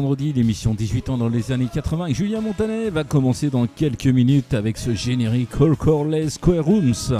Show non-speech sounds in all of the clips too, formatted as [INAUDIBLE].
vendredi, l'émission 18 ans dans les années 80. Et Julien Montanet va commencer dans quelques minutes avec ce générique All Square Rooms.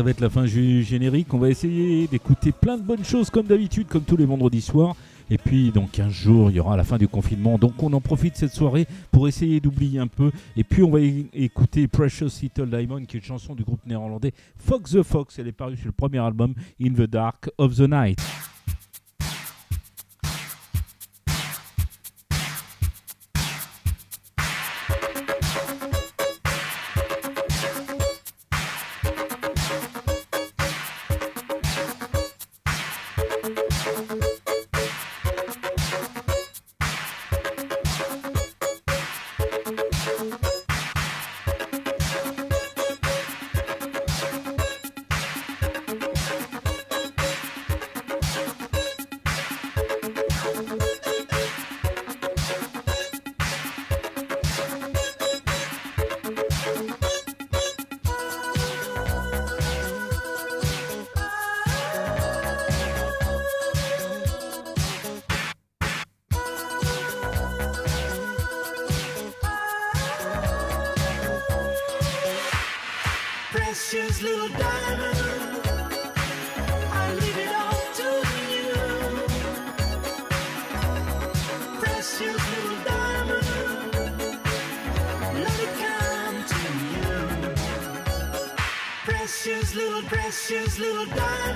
Ça va être la fin du générique. On va essayer d'écouter plein de bonnes choses comme d'habitude, comme tous les vendredis soirs. Et puis dans 15 jours, il y aura la fin du confinement. Donc on en profite cette soirée pour essayer d'oublier un peu. Et puis on va écouter Precious Little Diamond, qui est une chanson du groupe néerlandais Fox the Fox. Elle est parue sur le premier album In the Dark of the Night. precious little darling.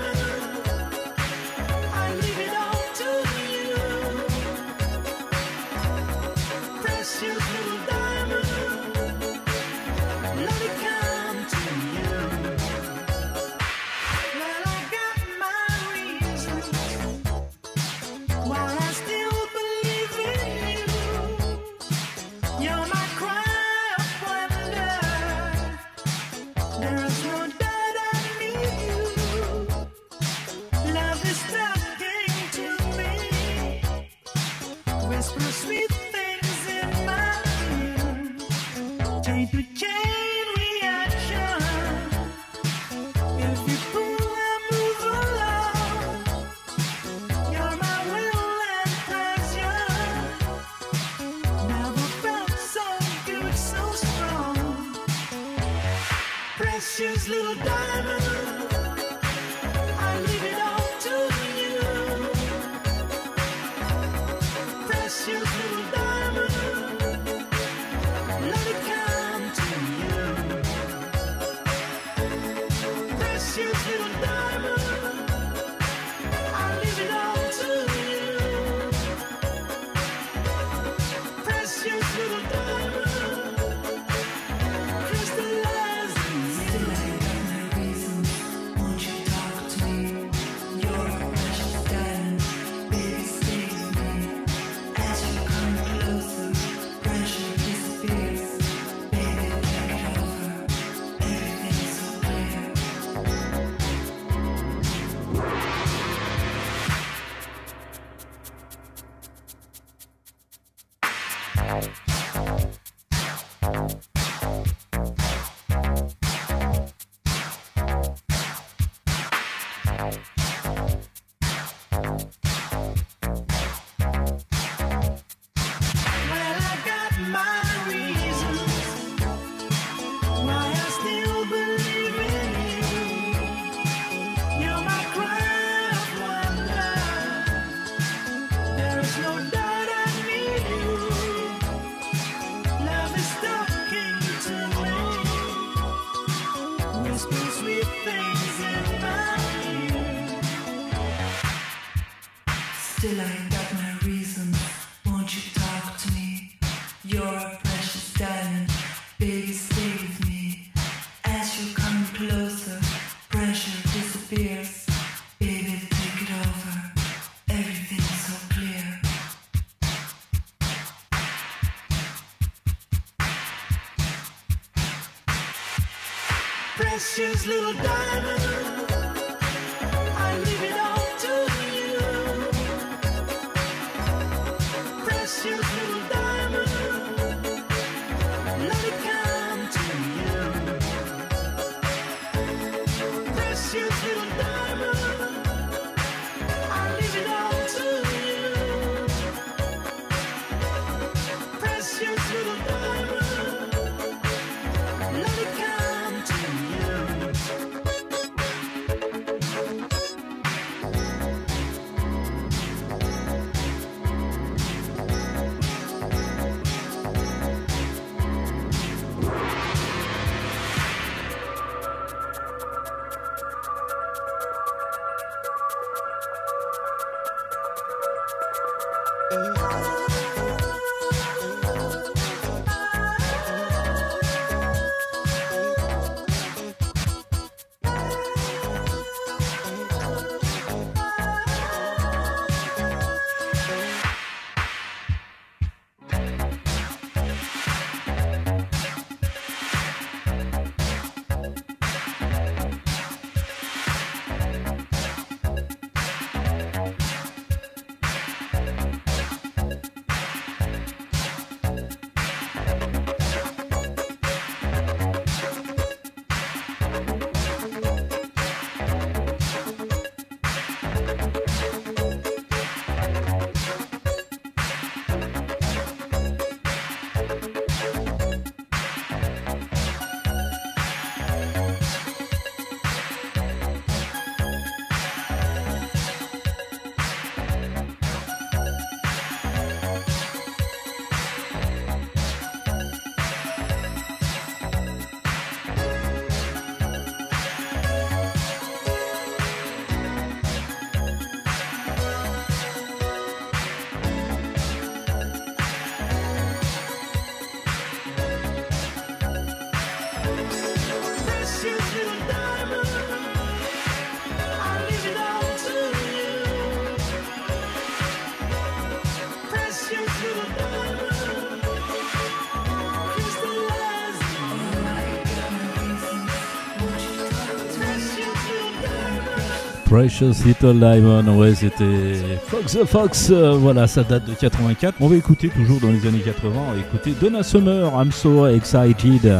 precious little diamonds. Precious Little Diamond, ouais, c'était Fox the Fox, euh, voilà, ça date de 84. On va écouter toujours dans les années 80, on va écouter Donna Summer, I'm so excited.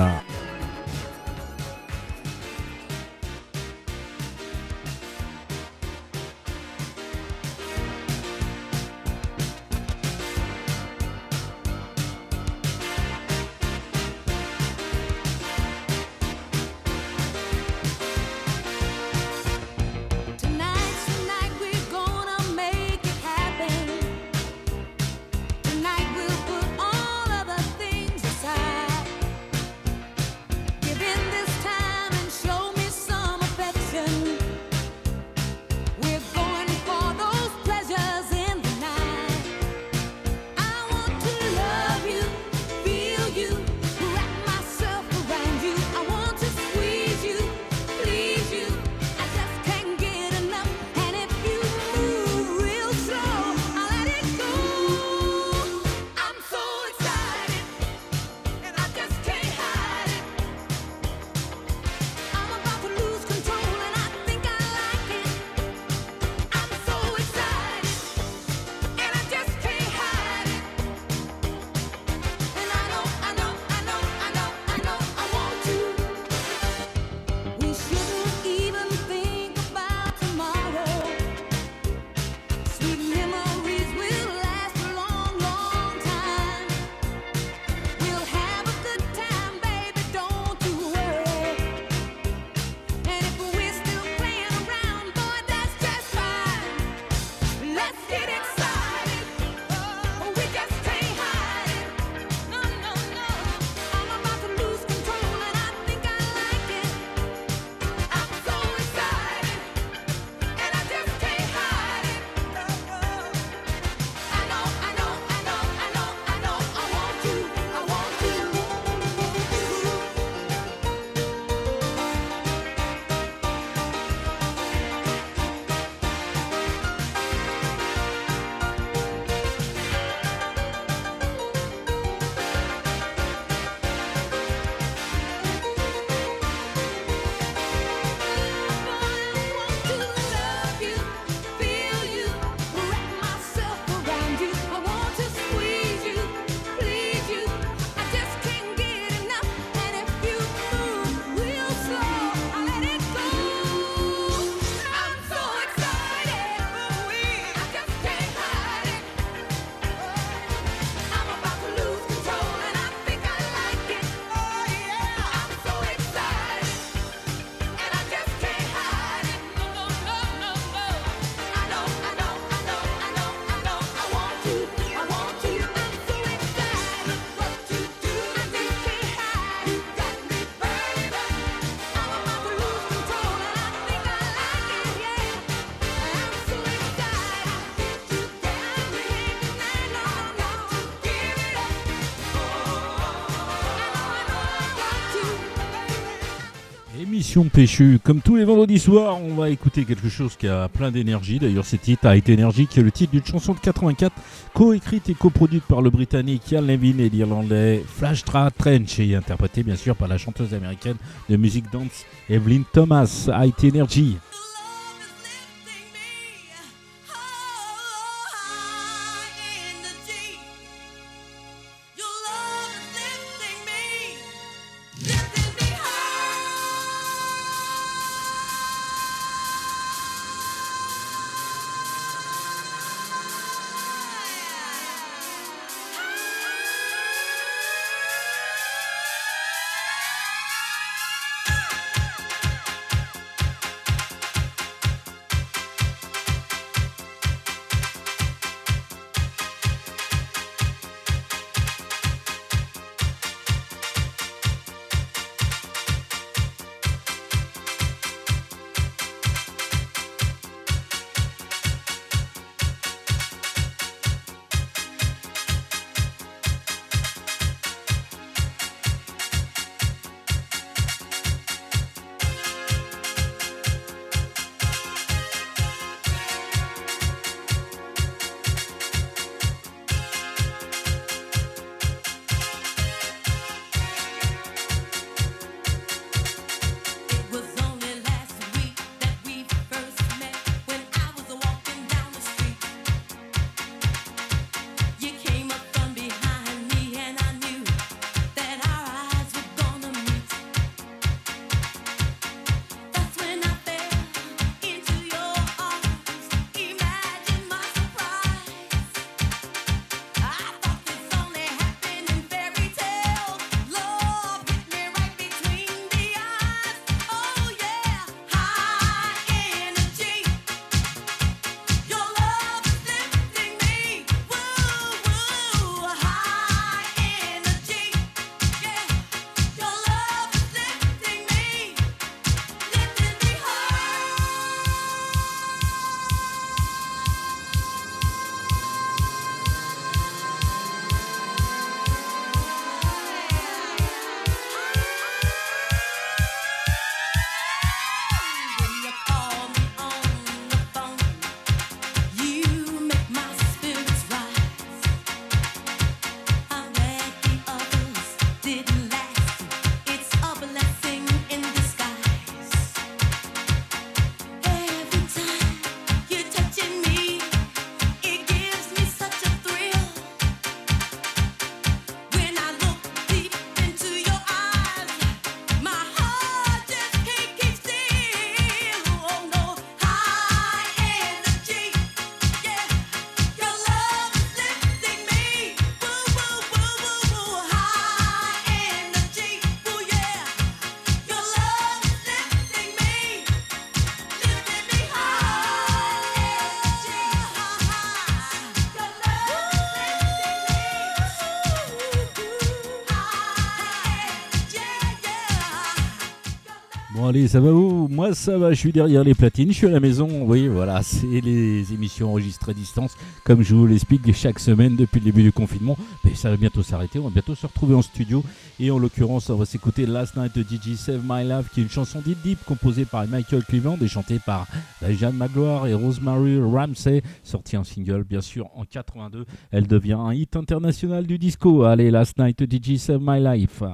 Péchu. Comme tous les vendredis soirs, on va écouter quelque chose qui a plein d'énergie. D'ailleurs, ce titre a été énergie, qui est le titre d'une chanson de 84, co-écrite et coproduite par le Britannique Ian Levin et l'Irlandais Flash Trench et interprétée bien sûr par la chanteuse américaine de musique dance Evelyn Thomas. IT Energy. Allez, ça va où Moi, ça va, je suis derrière les platines, je suis à la maison. Oui, voilà, [LAUGHS] c'est les émissions enregistrées à distance, comme je vous l'explique chaque semaine depuis le début du confinement. Mais ça va bientôt s'arrêter, on va bientôt se retrouver en studio. Et en l'occurrence, on va s'écouter Last Night de DJ Save My Life, qui est une chanson deep deep composée par Michael Cleveland et chantée par Jeanne Magloire et Rosemary Ramsey, sortie en single, bien sûr, en 82. Elle devient un hit international du disco. Allez, Last Night de DJ Save My Life.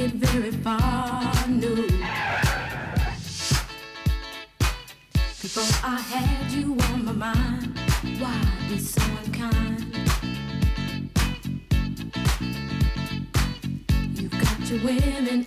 get very far, no. Before I had you on my mind, why be so unkind? You got your women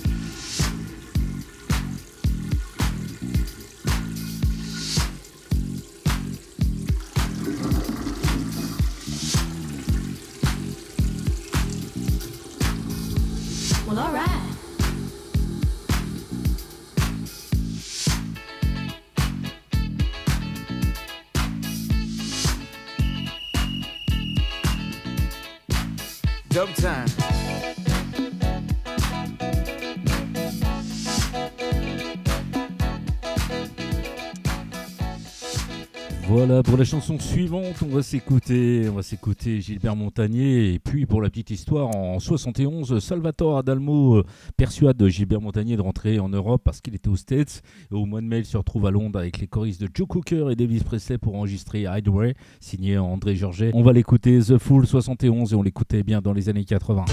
Pour la chanson suivante, on va s'écouter, on va s'écouter Gilbert Montagnier. Et puis, pour la petite histoire, en 71, Salvatore Adalmo euh, persuade Gilbert Montagnier de rentrer en Europe parce qu'il était aux States. Au mois de mai, il se retrouve à Londres avec les choristes de Joe Cooker et Davis Presley pour enregistrer Hideaway, signé André Georget. On va l'écouter The Fool 71 et on l'écoutait bien dans les années 80.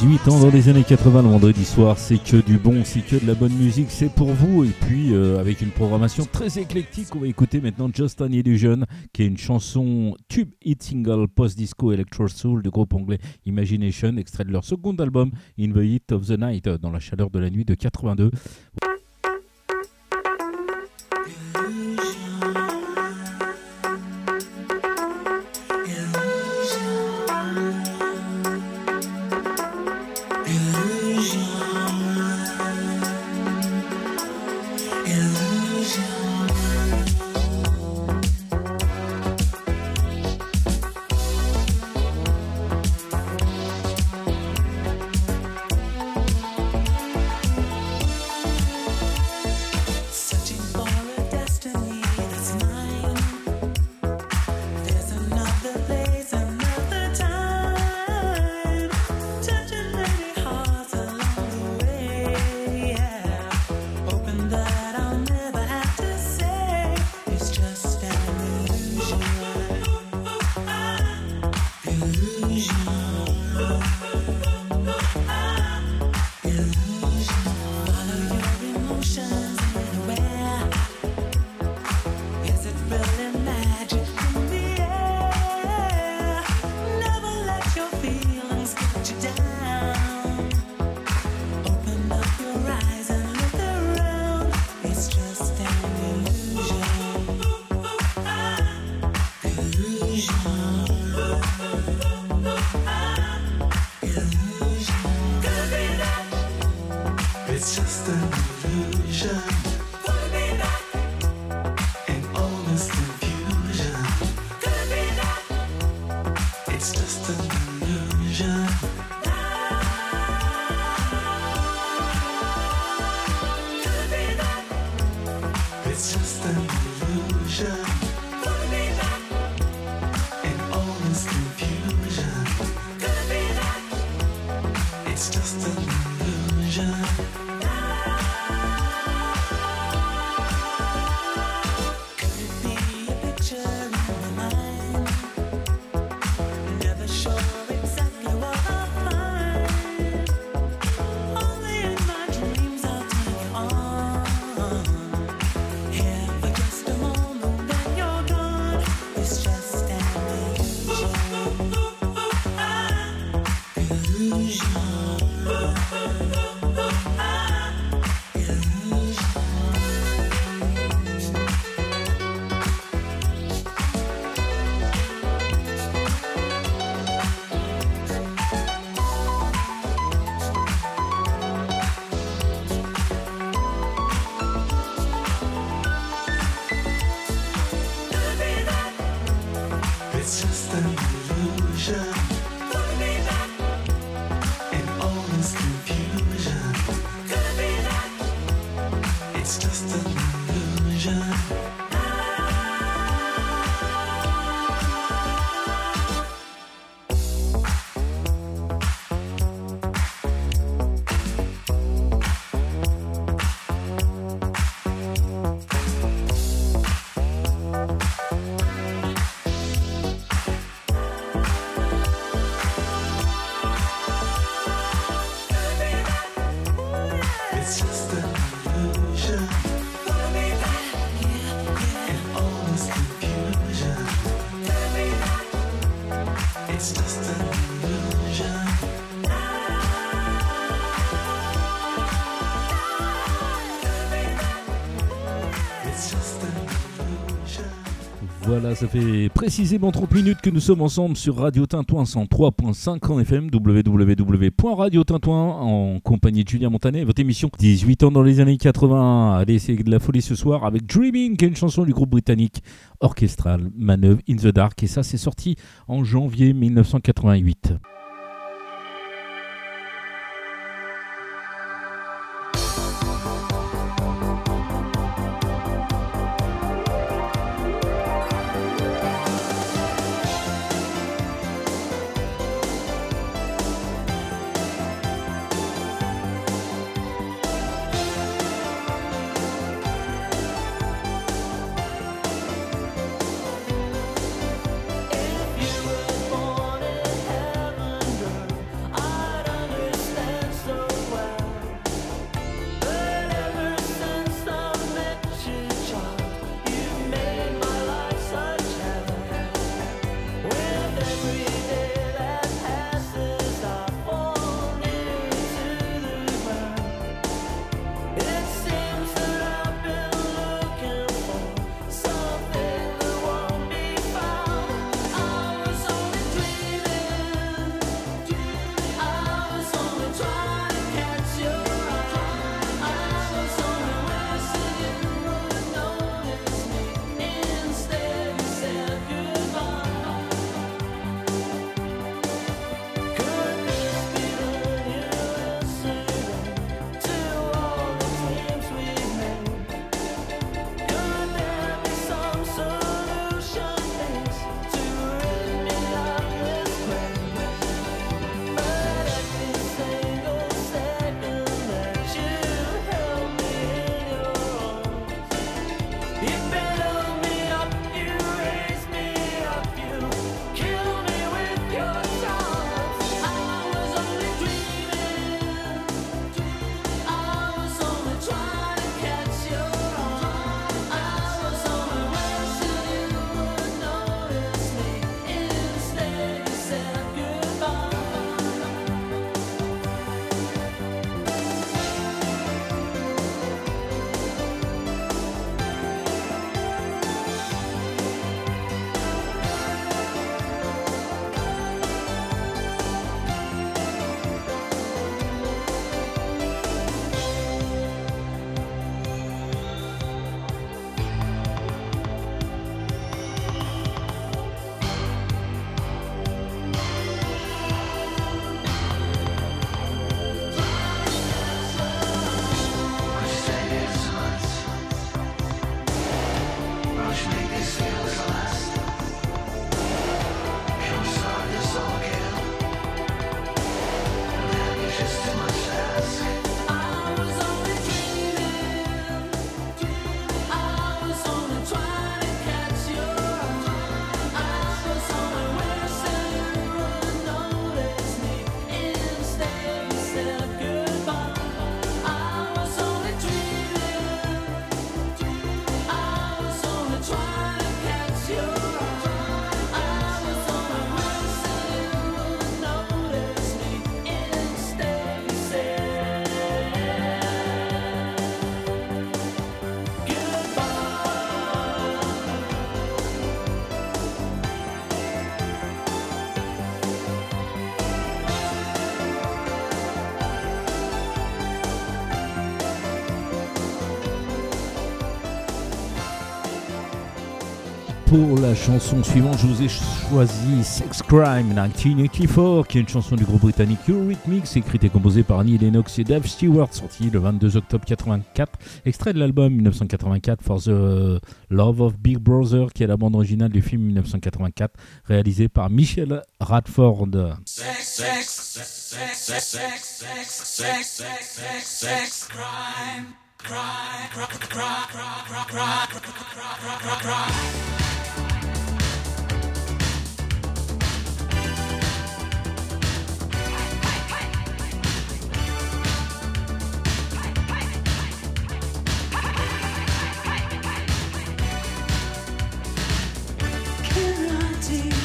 18 ans dans les années 80 le vendredi soir, c'est que du bon, c'est que de la bonne musique, c'est pour vous. Et puis euh, avec une programmation très éclectique, on va écouter maintenant Just an Illusion, qui est une chanson tube hit single post-disco electro soul du groupe anglais Imagination, extrait de leur second album In the Heat of the Night, dans la chaleur de la nuit de 82. illusion Ça fait précisément 30 minutes que nous sommes ensemble sur Radio Tintouin 103.5 en FM, www.radiotintouin en compagnie de Julien Montanet. Votre émission 18 ans dans les années 80. Allez, c'est de la folie ce soir avec Dreaming, qui est une chanson du groupe britannique orchestral Maneuve in the Dark. Et ça, c'est sorti en janvier 1988. Pour la chanson suivante, je vous ai choisi Sex Crime 1984, qui est une chanson du groupe britannique Eurythmics, écrite et composée par Neil Lennox et Dave Stewart, sortie le 22 octobre 84, extrait de l'album 1984 For the Love of Big Brother, qui est la bande originale du film 1984, réalisé par Michel Radford. Sex, sex, sex, crime. Cry, cry, cry, cry, cry, cry, cry, cry, cry, cry. always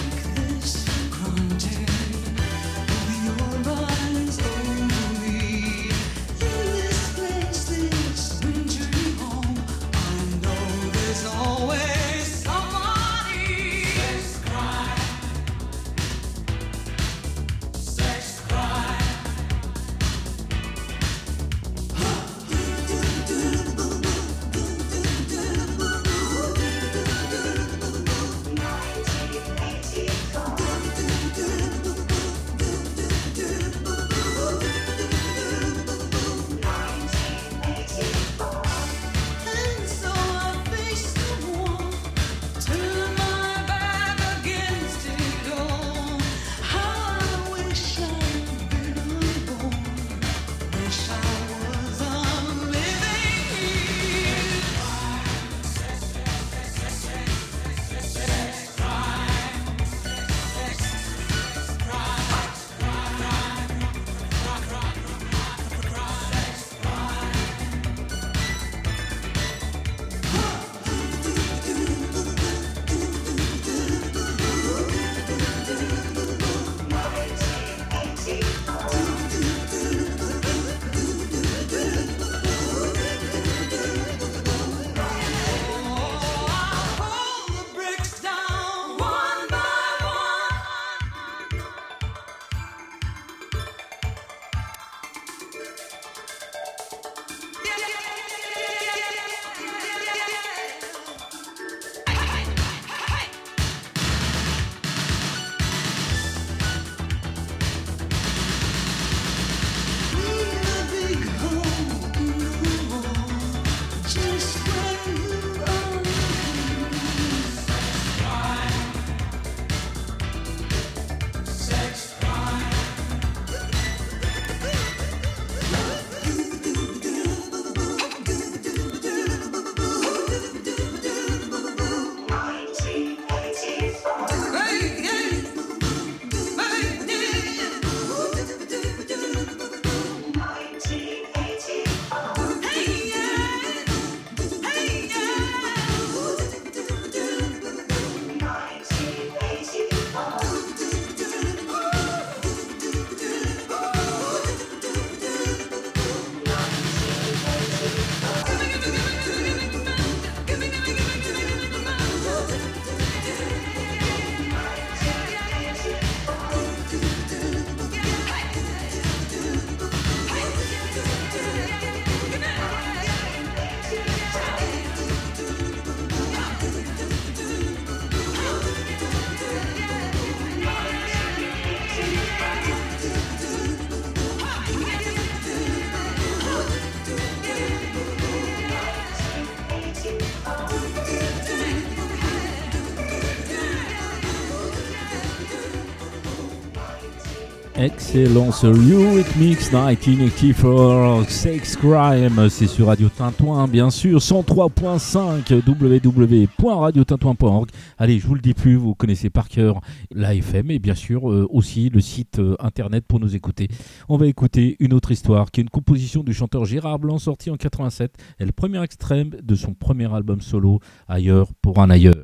Excellence Mix 1984 Sex Crime, c'est sur Radio Tintouin bien sûr, 103.5 www.radiotintouin.org. Allez, je vous le dis plus, vous connaissez par cœur l'AFM et bien sûr euh, aussi le site euh, internet pour nous écouter. On va écouter une autre histoire qui est une composition du chanteur Gérard Blanc sorti en 87 et le premier extrême de son premier album solo Ailleurs pour un ailleurs.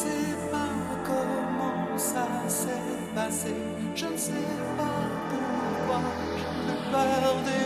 Je ne sais pas comment ça s'est passé, je ne sais pas pourquoi j'ai peur des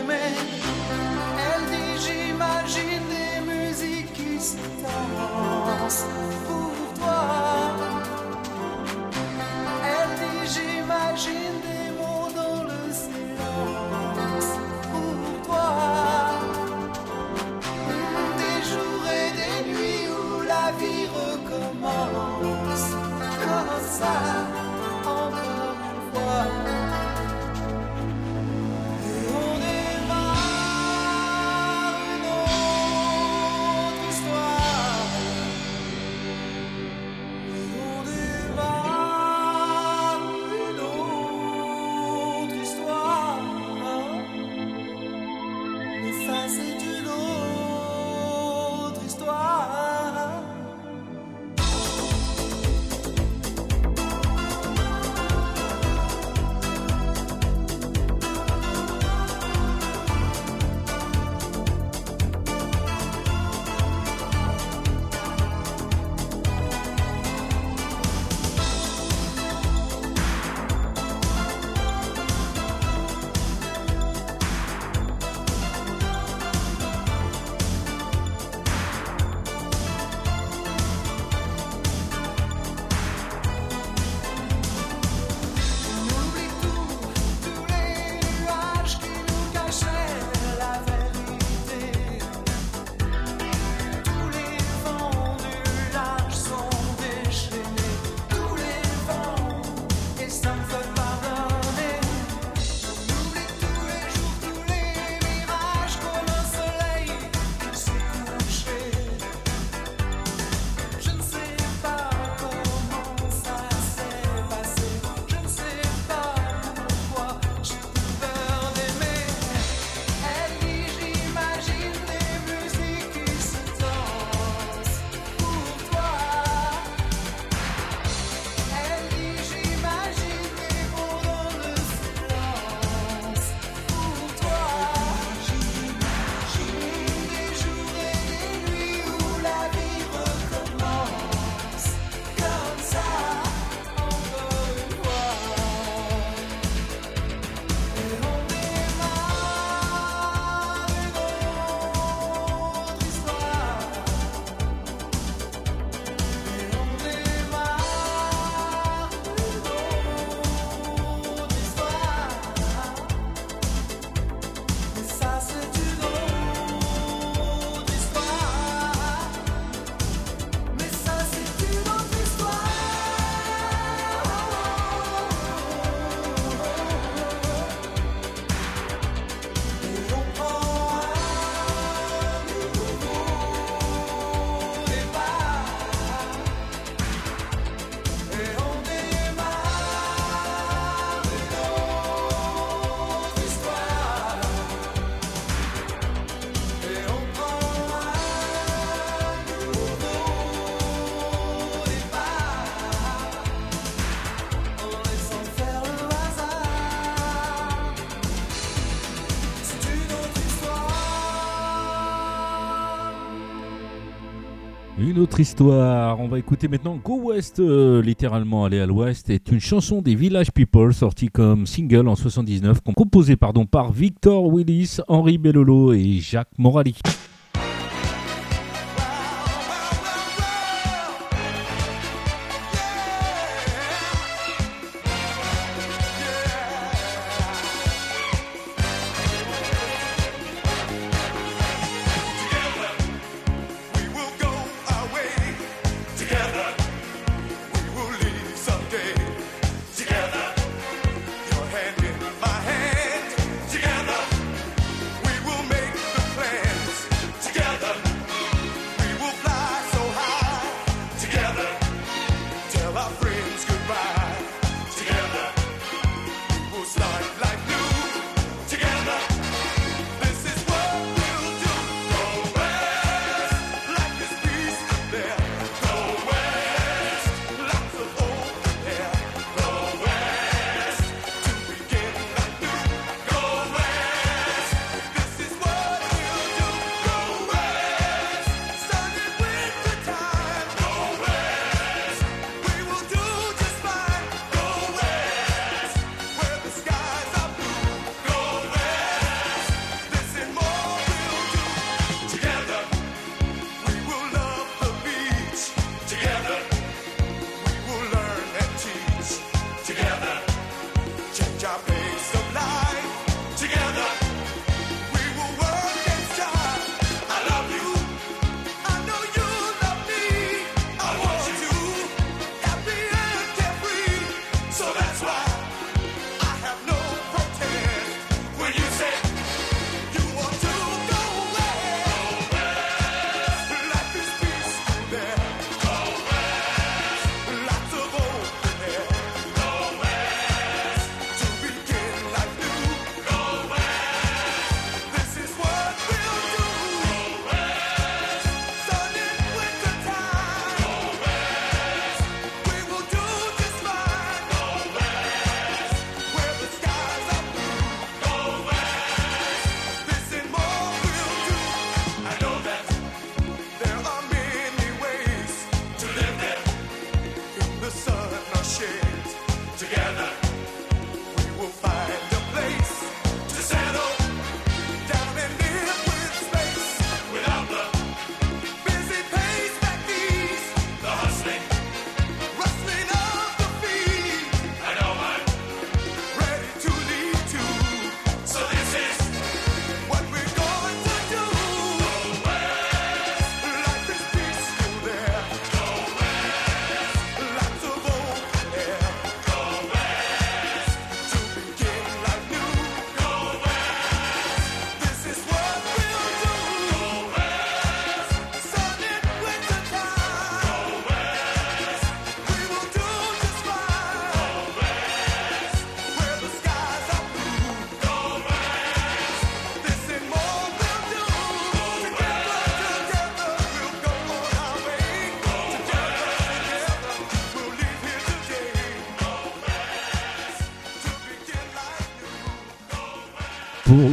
Une autre histoire, on va écouter maintenant Go West, euh, littéralement aller à l'ouest, est une chanson des Village People sortie comme single en 79, composée pardon, par Victor Willis, Henri Bellolo et Jacques Morali.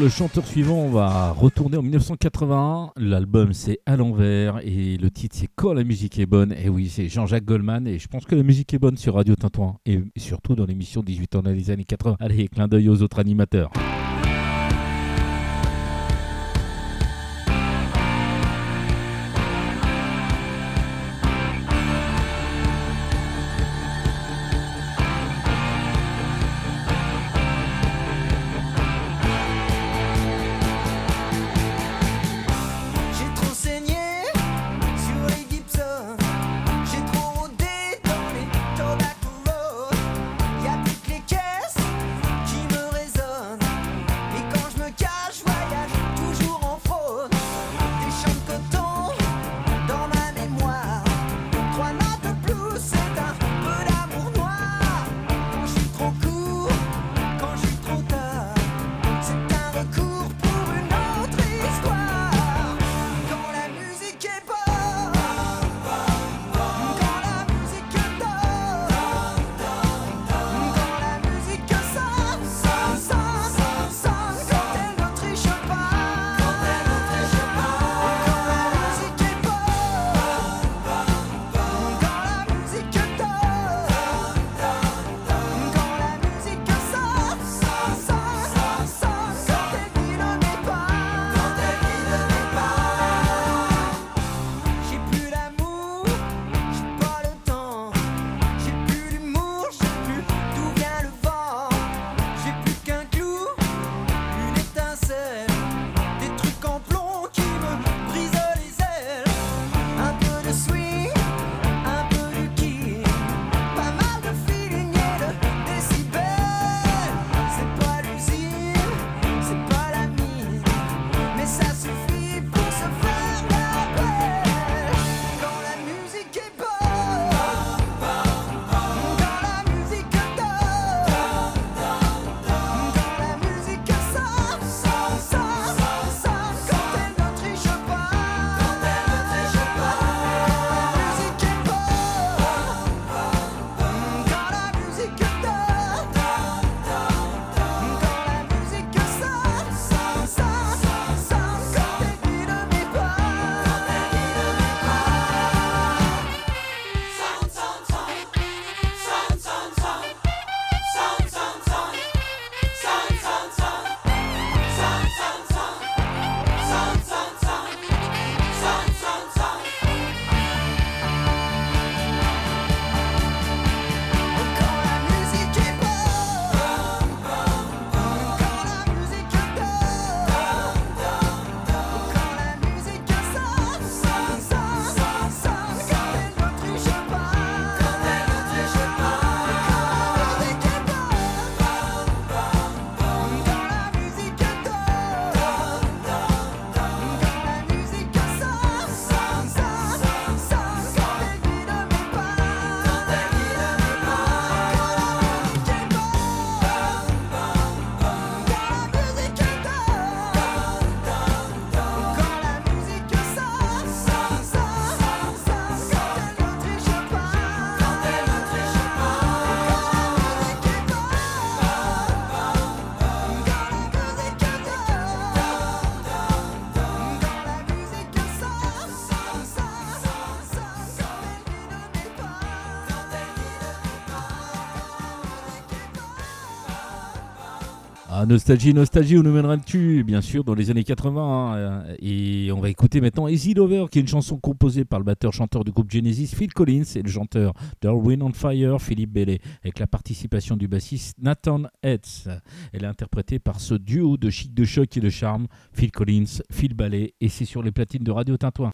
Le chanteur suivant, va retourner en 1981. L'album c'est À l'envers et le titre c'est Quand la musique est bonne. Et oui, c'est Jean-Jacques Goldman et je pense que la musique est bonne sur Radio Tintouin et surtout dans l'émission 18 ans dans les années 80. Allez, clin d'œil aux autres animateurs. Nostalgie, nostalgie, où nous mèneras-tu Bien sûr, dans les années 80. Hein, et on va écouter maintenant Easy Lover, qui est une chanson composée par le batteur-chanteur du groupe Genesis, Phil Collins, et le chanteur Darwin on Fire, Philippe Bellet, avec la participation du bassiste Nathan Hetz. Elle est interprétée par ce duo de chic de choc et de charme, Phil Collins, Phil Ballet, et c'est sur les platines de Radio Tintouin.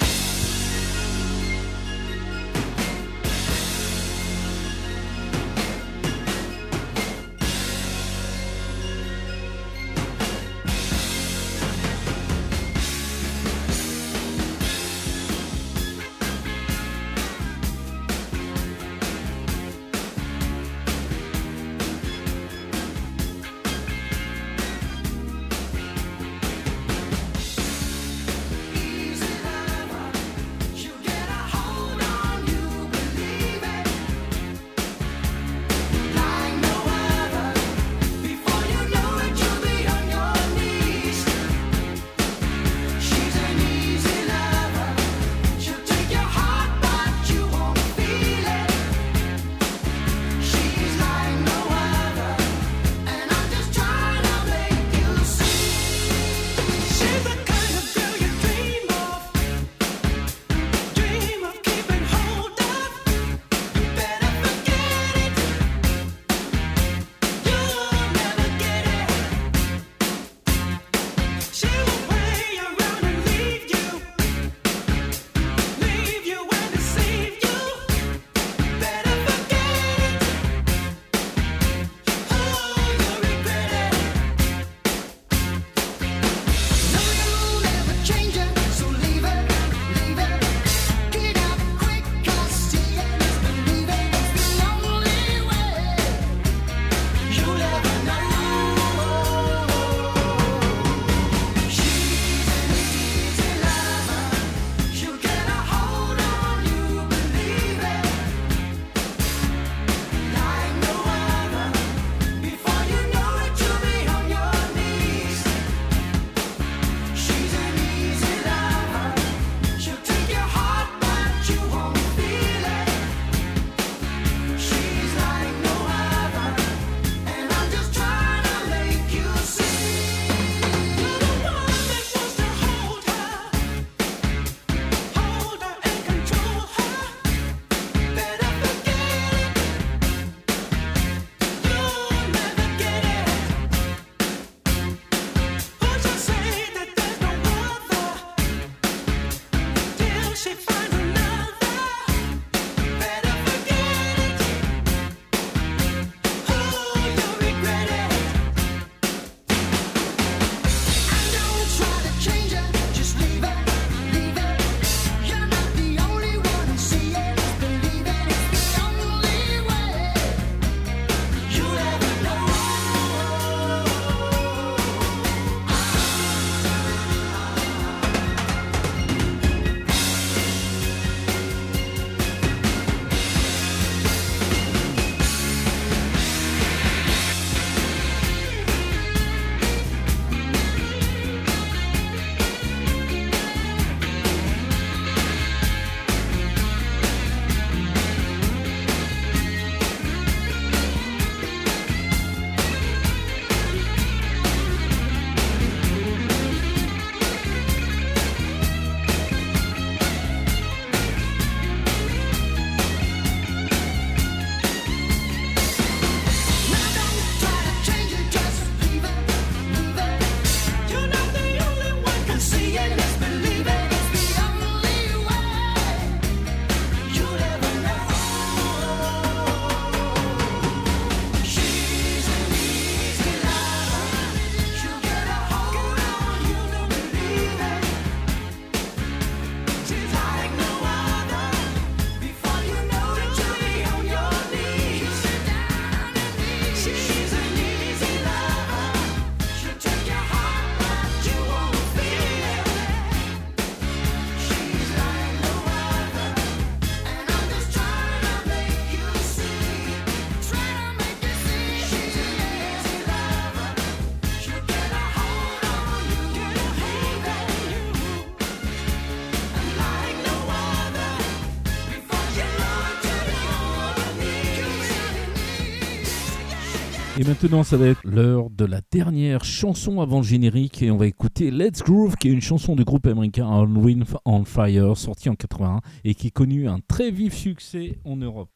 Maintenant, ça va être l'heure de la dernière chanson avant le générique et on va écouter Let's Groove, qui est une chanson du groupe américain On Wind on Fire, sortie en 81 et qui connu un très vif succès en Europe.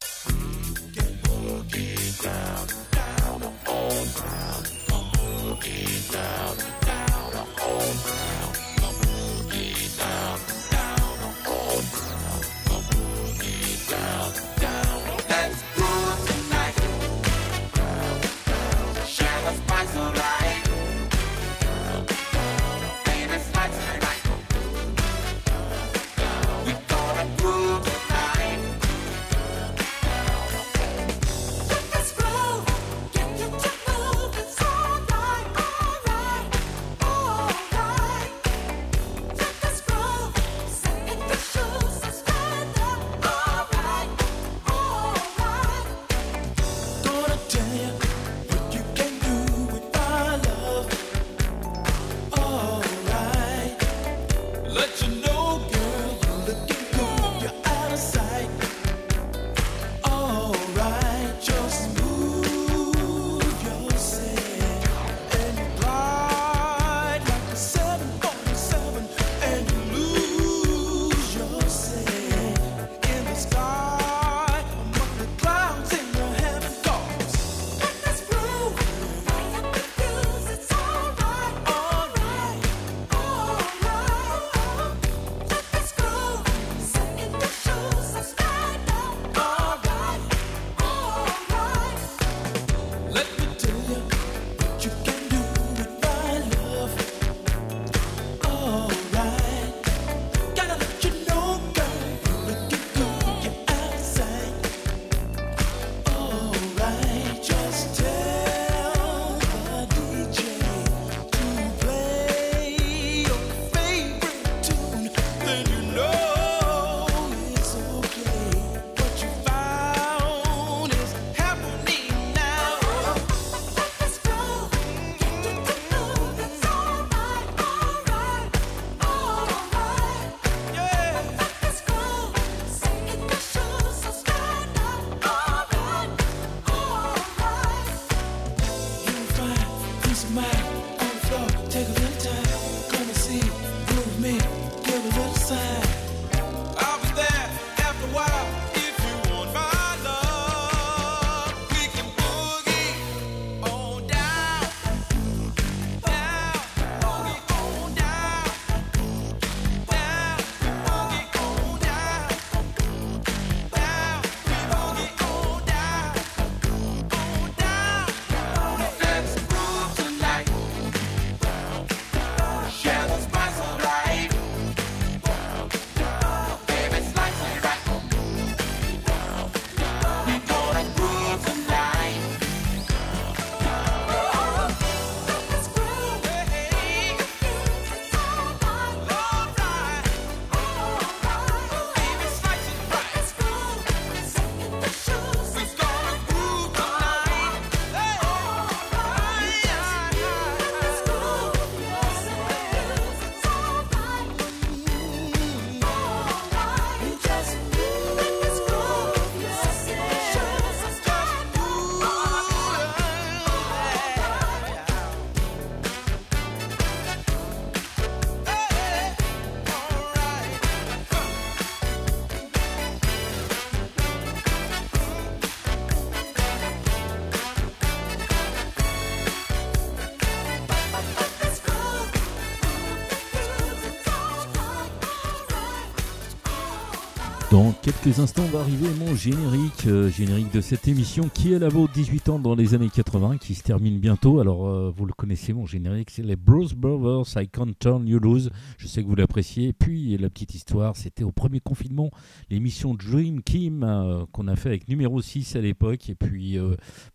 Quelques instants va arriver mon générique, euh, générique de cette émission qui est la vôtre 18 ans dans les années 80, qui se termine bientôt. Alors euh, vous le connaissez mon générique, c'est les Bruce Brothers, I Can't Turn You Lose. Je sais que vous l'appréciez. Puis la petite histoire, c'était au premier confinement, l'émission Dream Kim euh, qu'on a fait avec numéro 6 à l'époque. Et puis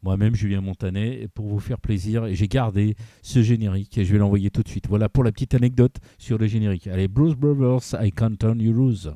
moi-même Julien Montanet, pour vous faire plaisir, et j'ai gardé ce générique et je vais l'envoyer tout de suite. Voilà pour la petite anecdote sur le générique. Allez, Bruce Brothers, I Can't Turn You Lose.